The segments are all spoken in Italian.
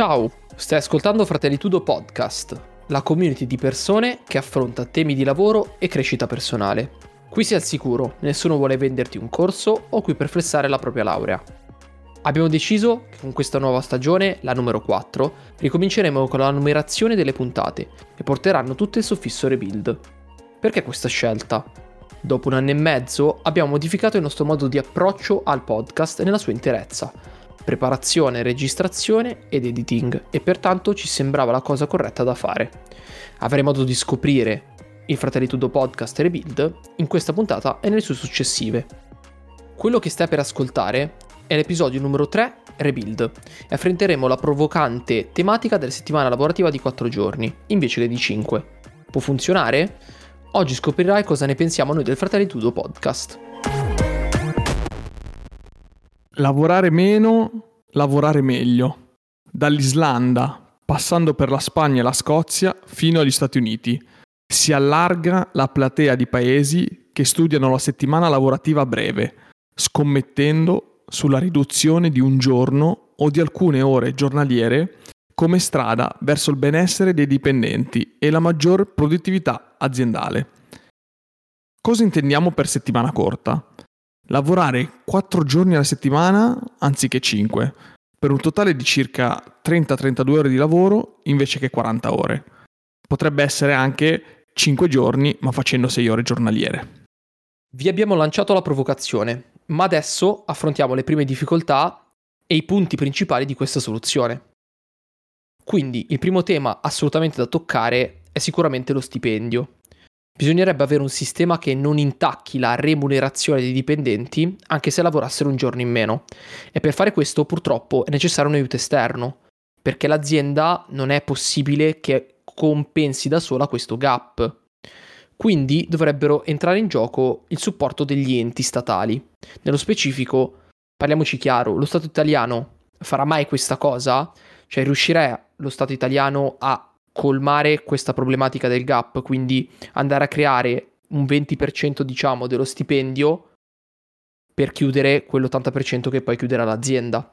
Ciao, stai ascoltando Fratellitudo Podcast, la community di persone che affronta temi di lavoro e crescita personale. Qui sei al sicuro, nessuno vuole venderti un corso o qui per flessare la propria laurea. Abbiamo deciso che con questa nuova stagione, la numero 4, ricominceremo con la numerazione delle puntate che porteranno tutte il suffisso rebuild. Perché questa scelta? Dopo un anno e mezzo abbiamo modificato il nostro modo di approccio al podcast nella sua interezza preparazione, registrazione ed editing e pertanto ci sembrava la cosa corretta da fare. Avrei modo di scoprire il Fratelli Tudo Podcast Rebuild in questa puntata e nelle sue successive. Quello che stai per ascoltare è l'episodio numero 3 Rebuild e affronteremo la provocante tematica della settimana lavorativa di 4 giorni invece che di 5. Può funzionare? Oggi scoprirai cosa ne pensiamo noi del Fratelli Tudo Podcast lavorare meno, lavorare meglio. Dall'Islanda, passando per la Spagna e la Scozia, fino agli Stati Uniti. Si allarga la platea di paesi che studiano la settimana lavorativa breve, scommettendo sulla riduzione di un giorno o di alcune ore giornaliere come strada verso il benessere dei dipendenti e la maggior produttività aziendale. Cosa intendiamo per settimana corta? Lavorare 4 giorni alla settimana anziché 5, per un totale di circa 30-32 ore di lavoro invece che 40 ore. Potrebbe essere anche 5 giorni ma facendo 6 ore giornaliere. Vi abbiamo lanciato la provocazione, ma adesso affrontiamo le prime difficoltà e i punti principali di questa soluzione. Quindi il primo tema assolutamente da toccare è sicuramente lo stipendio. Bisognerebbe avere un sistema che non intacchi la remunerazione dei dipendenti anche se lavorassero un giorno in meno. E per fare questo purtroppo è necessario un aiuto esterno, perché l'azienda non è possibile che compensi da sola questo gap. Quindi dovrebbero entrare in gioco il supporto degli enti statali. Nello specifico, parliamoci chiaro, lo Stato italiano farà mai questa cosa? Cioè riuscirà lo Stato italiano a colmare questa problematica del gap, quindi andare a creare un 20% diciamo dello stipendio per chiudere quell'80% che poi chiuderà l'azienda.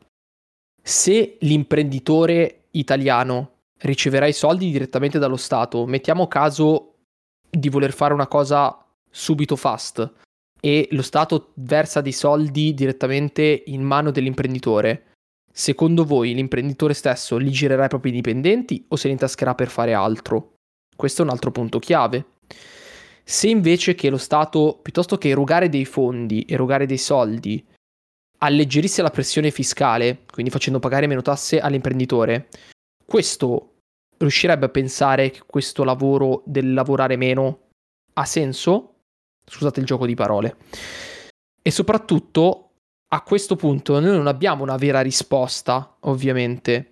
Se l'imprenditore italiano riceverà i soldi direttamente dallo Stato, mettiamo caso di voler fare una cosa subito fast e lo Stato versa dei soldi direttamente in mano dell'imprenditore, Secondo voi l'imprenditore stesso li girerà ai propri dipendenti o se li intascherà per fare altro? Questo è un altro punto chiave. Se invece che lo Stato, piuttosto che erogare dei fondi, erogare dei soldi, alleggerisse la pressione fiscale, quindi facendo pagare meno tasse all'imprenditore, questo riuscirebbe a pensare che questo lavoro del lavorare meno ha senso? Scusate il gioco di parole. E soprattutto a questo punto noi non abbiamo una vera risposta, ovviamente.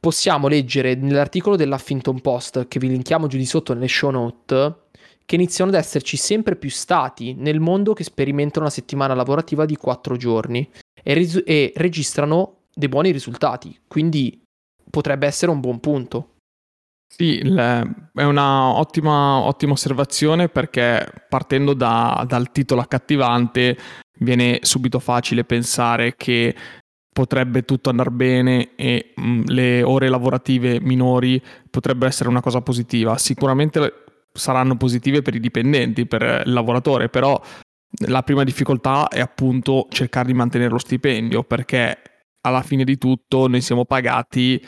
Possiamo leggere nell'articolo dell'Huffington Post, che vi linkiamo giù di sotto nelle show note, che iniziano ad esserci sempre più stati nel mondo che sperimentano una settimana lavorativa di 4 giorni e, ris- e registrano dei buoni risultati. Quindi potrebbe essere un buon punto. Sì, le, è una ottima, ottima, osservazione perché partendo da, dal titolo accattivante viene subito facile pensare che potrebbe tutto andare bene e mh, mm, le ore lavorative minori potrebbero essere una cosa positiva. Sicuramente saranno positive per i dipendenti, per il lavoratore, però la prima difficoltà è appunto cercare di mantenere lo stipendio perché alla fine di tutto noi siamo pagati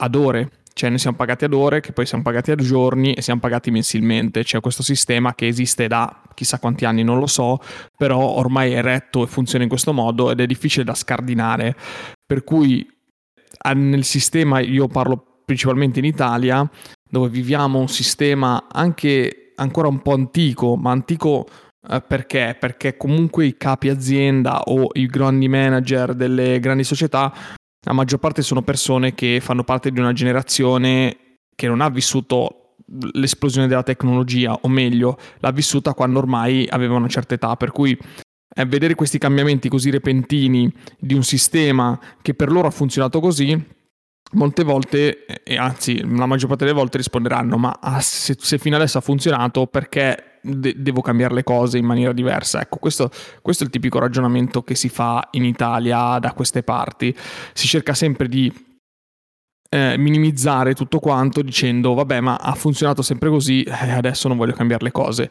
ad ore cioè noi siamo pagati ad ore, che poi siamo pagati a giorni e siamo pagati mensilmente. C'è questo sistema che esiste da chissà quanti anni, non lo so, però ormai è retto e funziona in questo modo ed è difficile da scardinare. Per cui nel sistema, io parlo principalmente in Italia, dove viviamo un sistema anche ancora un po' antico, ma antico eh, perché? Perché comunque i capi azienda o i grandi manager delle grandi società la maggior parte sono persone che fanno parte di una generazione che non ha vissuto l'esplosione della tecnologia, o meglio, l'ha vissuta quando ormai aveva una certa età, per cui eh, vedere questi cambiamenti così repentini di un sistema che per loro ha funzionato così, molte volte, e anzi la maggior parte delle volte risponderanno, ma ah, se, se fino adesso ha funzionato perché de- devo cambiare le cose in maniera diversa. Ecco, questo, questo, è il tipico ragionamento che si fa in Italia da queste parti. Si cerca sempre di eh, minimizzare tutto quanto dicendo vabbè ma ha funzionato sempre così, eh, adesso non voglio cambiare le cose.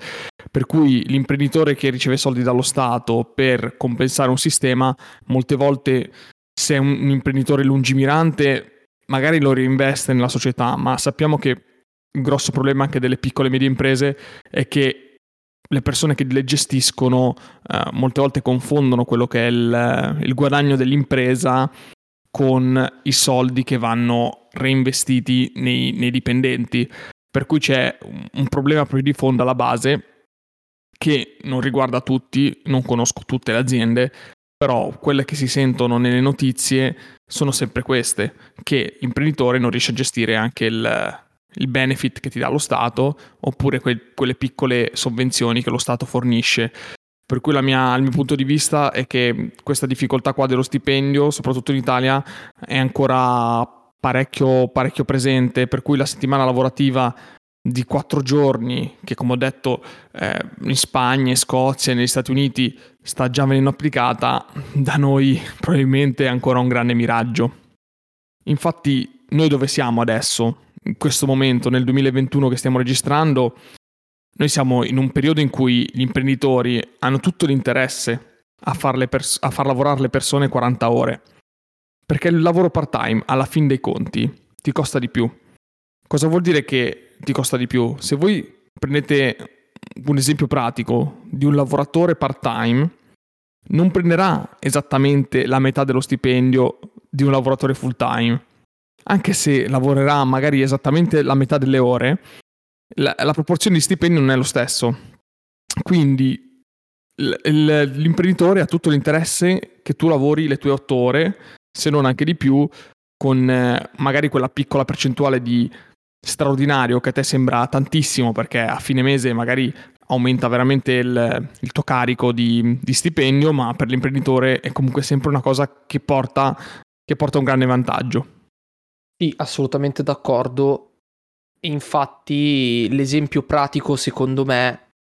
Per cui l'imprenditore che riceve soldi dallo Stato per compensare un sistema, molte volte se è un imprenditore lungimirante magari lo reinveste nella società, ma sappiamo che il grosso problema anche delle piccole e medie imprese è che le persone che le gestiscono eh, molte volte confondono quello che è il, il guadagno dell'impresa con i soldi che vanno reinvestiti nei, nei dipendenti. Per cui c'è un problema più di fondo alla base che non riguarda tutti, non conosco tutte le aziende, però quelle che si sentono nelle notizie sono sempre queste, che l'imprenditore non riesce a gestire anche il, il benefit che ti dà lo Stato oppure que- quelle piccole sovvenzioni che lo Stato fornisce. Per cui mia, il mio punto di vista è che questa difficoltà qua dello stipendio, soprattutto in Italia, è ancora parecchio, parecchio presente, per cui la settimana lavorativa di quattro giorni, che come ho detto eh, in Spagna, in Scozia e negli Stati Uniti sta già venendo applicata, da noi probabilmente è ancora un grande miraggio. Infatti, noi dove siamo adesso? In questo momento, nel 2021 che stiamo registrando, noi siamo in un periodo in cui gli imprenditori hanno tutto l'interesse a, pers- a far lavorare le persone 40 ore, perché il lavoro part-time, alla fin dei conti, ti costa di più. Cosa vuol dire che ti costa di più? Se voi prendete un esempio pratico di un lavoratore part-time, non prenderà esattamente la metà dello stipendio di un lavoratore full-time anche se lavorerà magari esattamente la metà delle ore, la, la proporzione di stipendio non è lo stesso. Quindi l'imprenditore ha tutto l'interesse che tu lavori le tue otto ore, se non anche di più, con eh, magari quella piccola percentuale di straordinario che a te sembra tantissimo perché a fine mese magari aumenta veramente il, il tuo carico di, di, stipendio, ma per l'imprenditore è comunque sempre una cosa che porta, che porta un grande vantaggio. Sì, assolutamente d'accordo. Infatti, l'esempio pratico, secondo me,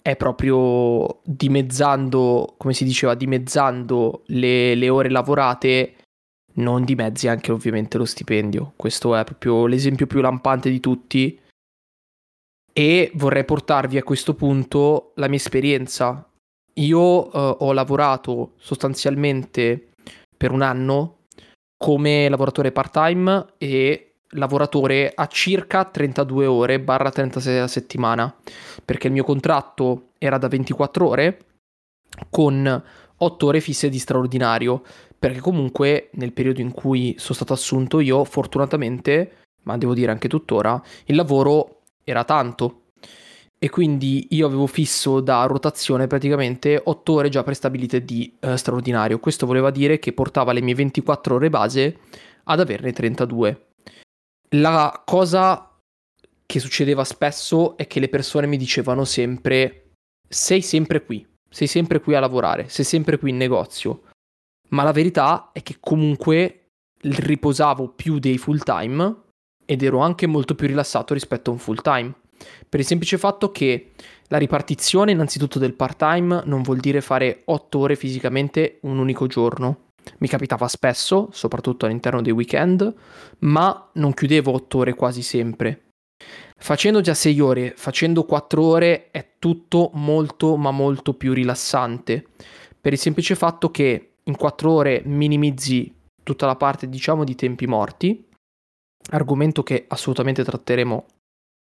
è proprio dimezzando, come si diceva, dimezzando le, le ore lavorate, non dimezzi anche ovviamente lo stipendio. Questo è proprio l'esempio più lampante di tutti. E vorrei portarvi a questo punto la mia esperienza. Io eh, ho lavorato sostanzialmente per un anno come lavoratore part-time e lavoratore a circa 32 ore barra 36 a settimana, perché il mio contratto era da 24 ore con 8 ore fisse di straordinario, perché comunque nel periodo in cui sono stato assunto io, fortunatamente, ma devo dire anche tuttora, il lavoro era tanto, e quindi io avevo fisso da rotazione praticamente 8 ore già prestabilite di eh, straordinario. Questo voleva dire che portava le mie 24 ore base ad averne 32. La cosa che succedeva spesso è che le persone mi dicevano sempre sei sempre qui, sei sempre qui a lavorare, sei sempre qui in negozio. Ma la verità è che comunque riposavo più dei full time ed ero anche molto più rilassato rispetto a un full time per il semplice fatto che la ripartizione innanzitutto del part-time non vuol dire fare 8 ore fisicamente un unico giorno. Mi capitava spesso, soprattutto all'interno dei weekend, ma non chiudevo 8 ore quasi sempre. Facendo già 6 ore, facendo 4 ore è tutto molto ma molto più rilassante, per il semplice fatto che in 4 ore minimizzi tutta la parte diciamo di tempi morti, argomento che assolutamente tratteremo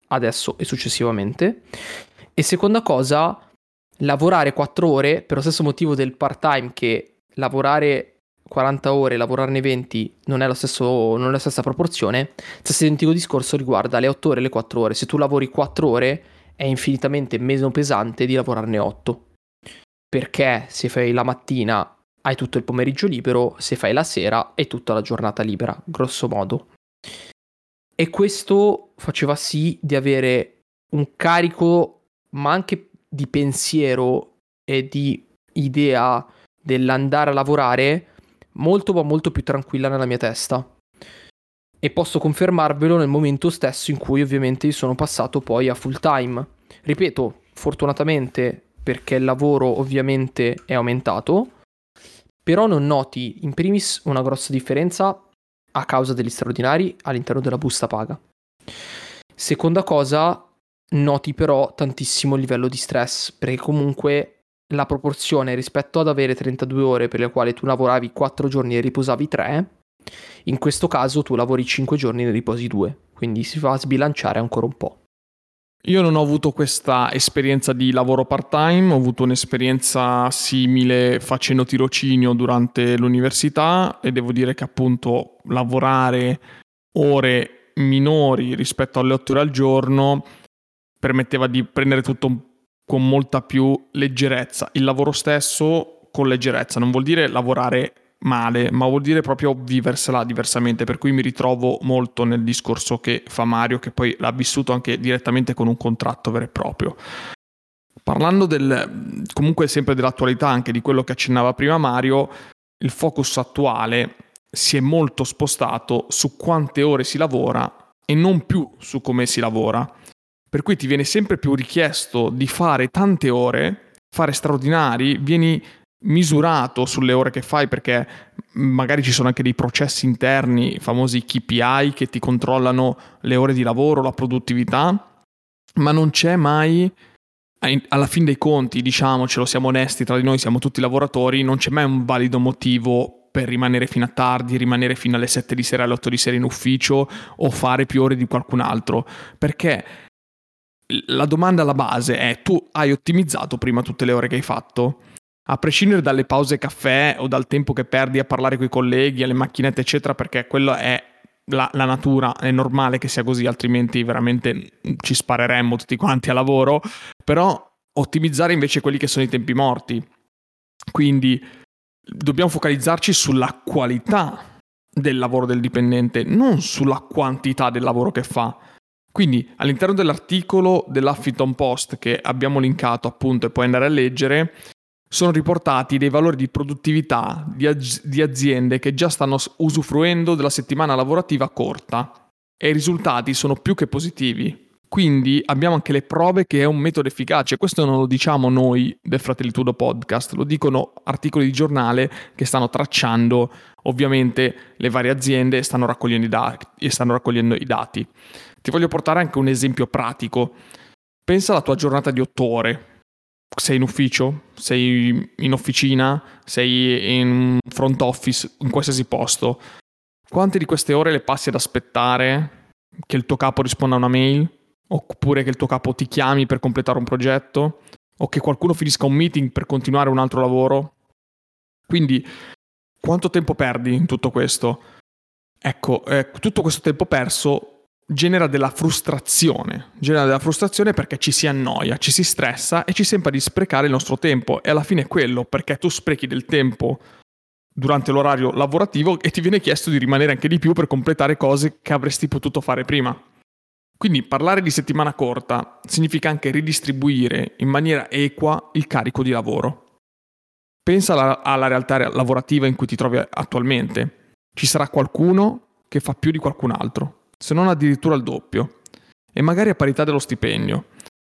adesso e successivamente. E seconda cosa, lavorare 4 ore per lo stesso motivo del part-time che lavorare 40 ore, lavorarne 20 non è, stesso, non è la stessa proporzione, stesso identico discorso riguarda le 8 ore e le 4 ore. Se tu lavori 4 ore è infinitamente meno pesante di lavorarne 8. Perché se fai la mattina hai tutto il pomeriggio libero, se fai la sera hai tutta la giornata libera, grosso modo. E questo faceva sì di avere un carico, ma anche di pensiero e di idea dell'andare a lavorare molto ma molto più tranquilla nella mia testa. E posso confermarvelo nel momento stesso in cui ovviamente sono passato poi a full time. Ripeto, fortunatamente perché il lavoro ovviamente è aumentato, però non noti in primis una grossa differenza a causa degli straordinari all'interno della busta paga. Seconda cosa, noti però tantissimo il livello di stress, perché comunque la proporzione rispetto ad avere 32 ore per le quali tu lavoravi 4 giorni e riposavi 3, in questo caso tu lavori 5 giorni e ne riposi 2, quindi si va a sbilanciare ancora un po'. Io non ho avuto questa esperienza di lavoro part-time, ho avuto un'esperienza simile facendo tirocinio durante l'università e devo dire che appunto lavorare ore minori rispetto alle 8 ore al giorno permetteva di prendere tutto con molta più leggerezza. Il lavoro stesso con leggerezza non vuol dire lavorare male, ma vuol dire proprio viversela diversamente, per cui mi ritrovo molto nel discorso che fa Mario, che poi l'ha vissuto anche direttamente con un contratto vero e proprio. Parlando del, comunque sempre dell'attualità, anche di quello che accennava prima Mario, il focus attuale si è molto spostato su quante ore si lavora e non più su come si lavora. Per cui ti viene sempre più richiesto di fare tante ore, fare straordinari, vieni misurato sulle ore che fai perché magari ci sono anche dei processi interni, famosi KPI che ti controllano le ore di lavoro, la produttività, ma non c'è mai alla fine dei conti, diciamocelo, siamo onesti tra di noi, siamo tutti lavoratori, non c'è mai un valido motivo per rimanere fino a tardi, rimanere fino alle 7 di sera, alle 8 di sera in ufficio o fare più ore di qualcun altro, perché la domanda alla base è tu hai ottimizzato prima tutte le ore che hai fatto? A prescindere dalle pause caffè o dal tempo che perdi a parlare con i colleghi, alle macchinette, eccetera, perché quello è la, la, natura, è normale che sia così, altrimenti veramente ci spareremmo tutti quanti a lavoro, però ottimizzare invece quelli che sono i tempi morti. Quindi dobbiamo focalizzarci sulla qualità del lavoro del dipendente, non sulla quantità del lavoro che fa. Quindi all'interno dell'articolo dell'Huffington Post che abbiamo linkato appunto e puoi andare a leggere, sono riportati dei valori di produttività di, az- di aziende che già stanno usufruendo della settimana lavorativa corta e i risultati sono più che positivi. Quindi abbiamo anche le prove che è un metodo efficace. Questo non lo diciamo noi del Fratellitudo Podcast, lo dicono articoli di giornale che stanno tracciando ovviamente le varie aziende stanno raccogliendo i, da- e stanno raccogliendo i dati. Ti voglio portare anche un esempio pratico. Pensa alla tua giornata di otto ore sei in ufficio, sei in officina, sei in front office, in qualsiasi posto. Quante di queste ore le passi ad aspettare che il tuo capo risponda a una mail? Oppure che il tuo capo ti chiami per completare un progetto? O che qualcuno finisca un meeting per continuare un altro lavoro? Quindi, quanto tempo perdi in tutto questo? Ecco, eh, tutto questo tempo perso genera della frustrazione, genera della frustrazione perché ci si annoia, ci si stressa e ci sembra di sprecare il nostro tempo e alla fine è quello perché tu sprechi del tempo durante l'orario lavorativo e ti viene chiesto di rimanere anche di più per completare cose che avresti potuto fare prima. Quindi parlare di settimana corta significa anche ridistribuire in maniera equa il carico di lavoro. Pensa alla, alla realtà lavorativa in cui ti trovi attualmente. Ci sarà qualcuno che fa più di qualcun altro se non addirittura il doppio, e magari a parità dello stipendio.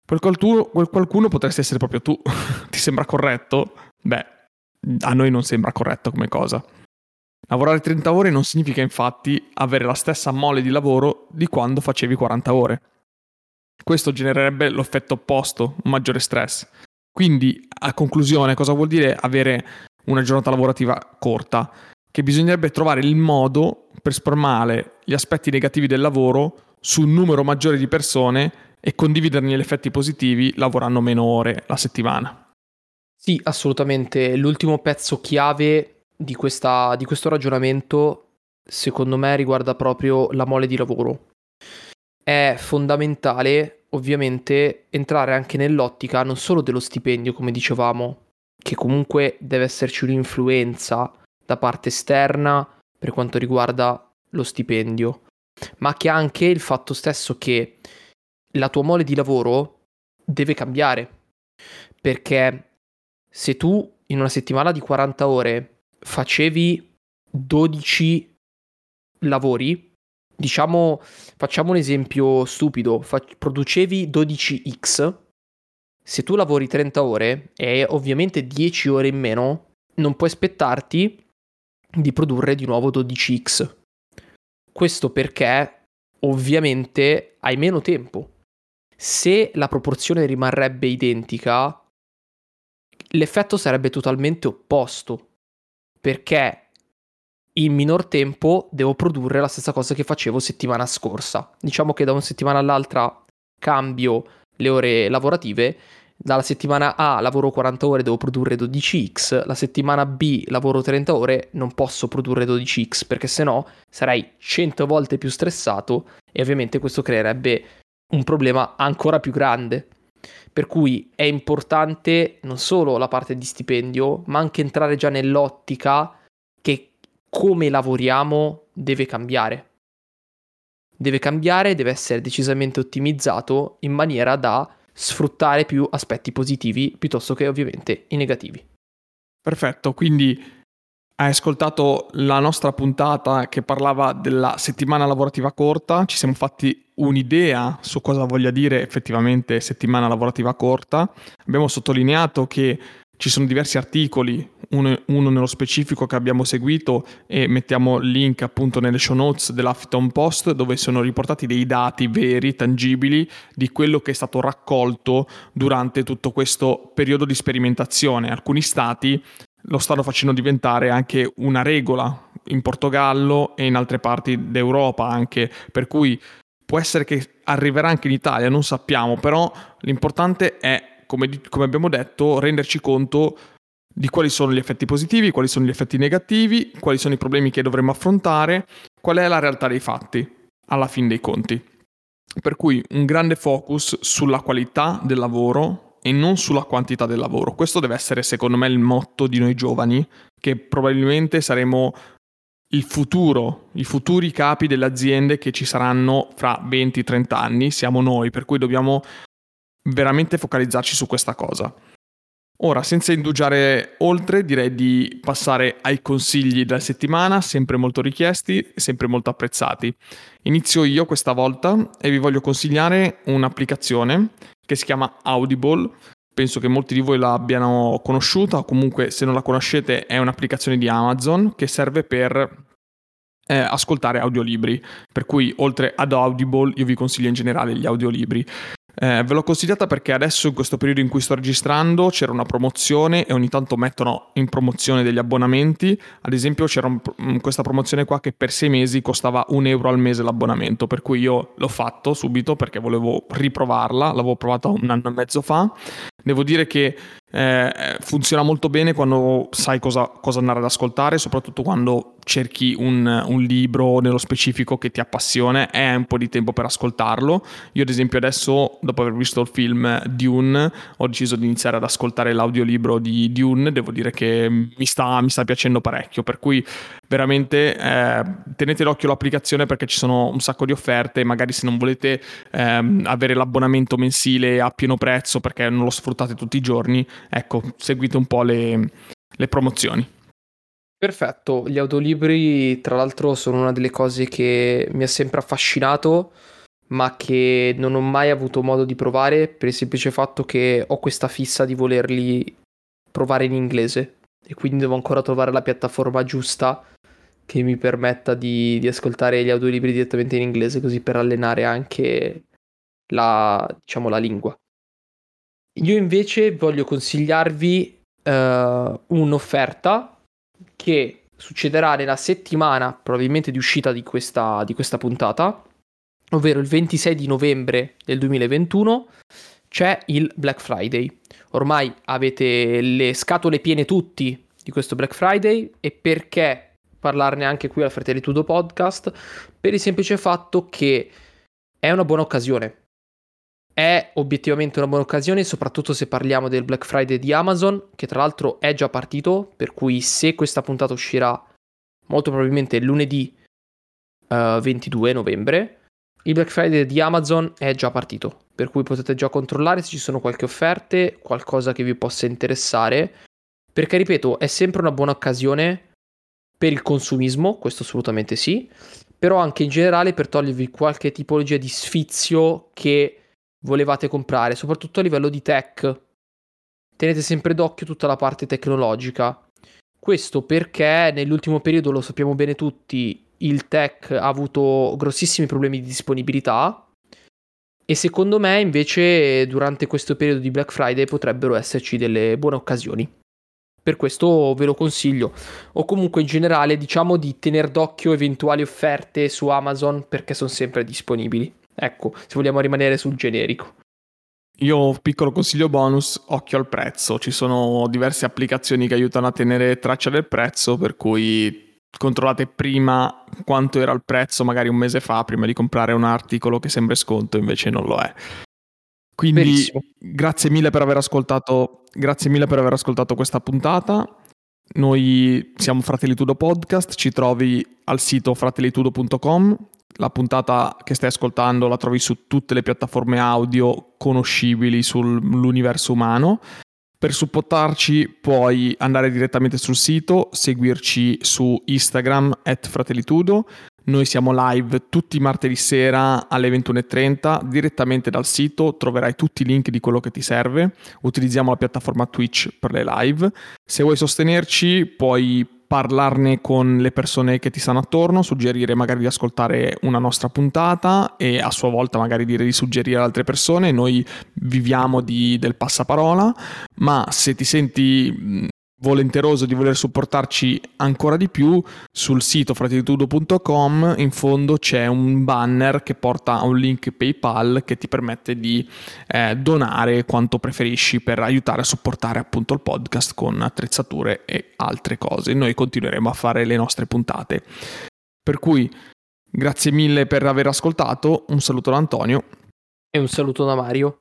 Quel qualcuno, quel qualcuno potresti essere proprio tu. Ti sembra corretto? Beh, a noi non sembra corretto come cosa. Lavorare 30 ore non significa infatti avere la stessa mole di lavoro di quando facevi 40 ore. Questo genererebbe l'effetto opposto, un maggiore stress. Quindi, a conclusione, cosa vuol dire avere una giornata lavorativa corta? Che bisognerebbe trovare il modo per spalmare gli aspetti negativi del lavoro su un numero maggiore di persone e condividerne gli effetti positivi lavorando meno ore la settimana. Sì, assolutamente. L'ultimo pezzo chiave di, questa, di questo ragionamento, secondo me, riguarda proprio la mole di lavoro. È fondamentale, ovviamente, entrare anche nell'ottica non solo dello stipendio, come dicevamo, che comunque deve esserci un'influenza da parte esterna per quanto riguarda lo stipendio, ma che anche il fatto stesso che la tua mole di lavoro deve cambiare. Perché se tu in una settimana di 40 ore facevi 12 lavori, diciamo, facciamo un esempio stupido, fa- producevi 12x, se tu lavori 30 ore e ovviamente 10 ore in meno, non puoi aspettarti di produrre di nuovo 12x. questo perché ovviamente hai meno tempo. Se la proporzione rimarrebbe identica, l'effetto sarebbe totalmente opposto. Perché in minor tempo devo produrre la stessa cosa che facevo settimana scorsa. Diciamo che da una settimana all'altra cambio le ore lavorative. Dalla settimana A lavoro 40 ore, devo produrre 12x, la settimana B lavoro 30 ore, non posso produrre 12x perché sennò sarei 100 volte più stressato e ovviamente questo creerebbe un problema ancora più grande. Per cui è importante non solo la parte di stipendio, ma anche entrare già nell'ottica che come lavoriamo deve cambiare. Deve cambiare, deve essere decisamente ottimizzato in maniera da sfruttare più aspetti positivi piuttosto che ovviamente i negativi. Perfetto, quindi hai ascoltato la nostra puntata che parlava della settimana lavorativa corta, ci siamo fatti un'idea su cosa voglia dire effettivamente settimana lavorativa corta, abbiamo sottolineato che ci sono diversi articoli, uno, uno, nello specifico che abbiamo seguito e mettiamo il link appunto nelle show notes dell'Huffington Post dove sono riportati dei dati veri, tangibili di quello che è stato raccolto durante tutto questo periodo di sperimentazione. Alcuni stati lo stanno facendo diventare anche una regola in Portogallo e in altre parti d'Europa anche, per cui può essere che arriverà anche in Italia, non sappiamo, però l'importante è come, come abbiamo detto, renderci conto di quali sono gli effetti positivi, quali sono gli effetti negativi, quali sono i problemi che dovremmo affrontare, qual è la realtà dei fatti, alla fin dei conti. Per cui un grande focus sulla qualità del lavoro e non sulla quantità del lavoro. Questo deve essere, secondo me, il motto di noi giovani, che probabilmente saremo il futuro, i futuri capi delle aziende che ci saranno fra 20-30 anni, siamo noi, per cui dobbiamo veramente focalizzarci su questa cosa. Ora, senza indugiare oltre, direi di passare ai consigli della settimana, sempre molto richiesti e sempre molto apprezzati. Inizio io questa volta e vi voglio consigliare un'applicazione che si chiama Audible. Penso che molti di voi l'abbiano conosciuta, o comunque se non la conoscete è un'applicazione di Amazon che serve per eh, ascoltare audiolibri. Per cui oltre ad Audible io vi consiglio in generale gli audiolibri. Eh, ve l'ho consigliata perché adesso in questo periodo in cui sto registrando c'era una promozione e ogni tanto mettono in promozione degli abbonamenti. Ad esempio c'era un, mm, questa promozione qua che per sei mesi costava un euro al mese l'abbonamento, per cui io l'ho fatto subito perché volevo riprovarla, l'avevo provata un anno e mezzo fa. Devo dire che eh, funziona molto bene quando sai cosa, cosa, andare ad ascoltare, soprattutto quando cerchi un, un, libro nello specifico che ti appassiona e hai un po' di tempo per ascoltarlo. Io ad esempio adesso, dopo aver visto il film Dune, ho deciso di iniziare ad ascoltare l'audiolibro di Dune, devo dire che mi sta, mi sta piacendo parecchio, per cui veramente eh, tenete l'occhio all'applicazione perché ci sono un sacco di offerte, magari se non volete eh, avere l'abbonamento mensile a pieno prezzo perché non lo sfruttate tutti i giorni, ecco, seguite un po' le, le promozioni. Perfetto, gli audiolibri tra l'altro sono una delle cose che mi ha sempre affascinato ma che non ho mai avuto modo di provare per il semplice fatto che ho questa fissa di volerli provare in inglese e quindi devo ancora trovare la piattaforma giusta che mi permetta di, di ascoltare gli audiolibri direttamente in inglese così per allenare anche la, diciamo, la lingua. Io invece voglio consigliarvi uh, un'offerta che succederà nella settimana probabilmente di uscita di questa, di questa puntata, ovvero il 26 di novembre del 2021 c'è il Black Friday. Ormai avete le scatole piene tutti di questo Black Friday e perché parlarne anche qui al Fratellitudo Podcast? Per il semplice fatto che è una buona occasione. È obiettivamente una buona occasione, soprattutto se parliamo del Black Friday di Amazon, che tra l'altro è già partito, per cui se questa puntata uscirà molto probabilmente lunedì uh, eh, 22 novembre, il Black Friday di Amazon è già partito, per cui potete già controllare se ci sono qualche offerte, qualcosa che vi possa interessare, perché ripeto, è sempre una buona occasione per il consumismo, questo assolutamente sì, però anche in generale per togliervi qualche tipologia di sfizio che volevate comprare, soprattutto a livello di tech. Tenete sempre d'occhio tutta la parte tecnologica. Questo perché nell'ultimo periodo, lo sappiamo bene tutti, il tech ha avuto grossissimi problemi di disponibilità e secondo me invece durante questo periodo di Black Friday potrebbero esserci delle buone occasioni. Per questo ve lo consiglio. O comunque in generale diciamo di tenere d'occhio eventuali offerte su Amazon perché sono sempre disponibili. Ecco, se vogliamo rimanere sul generico. Io piccolo consiglio bonus, occhio al prezzo, ci sono diverse applicazioni che aiutano a tenere traccia del prezzo, per cui controllate prima quanto era il prezzo magari un mese fa prima di comprare un articolo che sembra sconto, invece non lo è. Quindi Benissimo. grazie mille per aver ascoltato, grazie mille per aver ascoltato questa puntata. Noi siamo Fratelli Tudo Podcast, ci trovi al sito fratellitudo.com la puntata che stai ascoltando la trovi su tutte le piattaforme audio conoscibili sull'universo umano. Per supportarci puoi andare direttamente sul sito, seguirci su Instagram at fratellitudo. Noi siamo live tutti i martedì sera alle 21.30 direttamente dal sito, troverai tutti i link di quello che ti serve. Utilizziamo la piattaforma Twitch per le live. Se vuoi sostenerci puoi parlarne con le persone che ti stanno attorno, suggerire magari di ascoltare una nostra puntata e a sua volta magari dire di suggerire ad altre persone. Noi viviamo di, del passaparola, ma se ti senti volenteroso di voler supportarci ancora di più, sul sito fratitudo.com in fondo c'è un banner che porta a un link PayPal che ti permette di eh, donare quanto preferisci per aiutare a supportare appunto il podcast con attrezzature e altre cose. Noi continueremo a fare le nostre puntate. Per cui grazie mille per aver ascoltato, un saluto da Antonio e un saluto da Mario.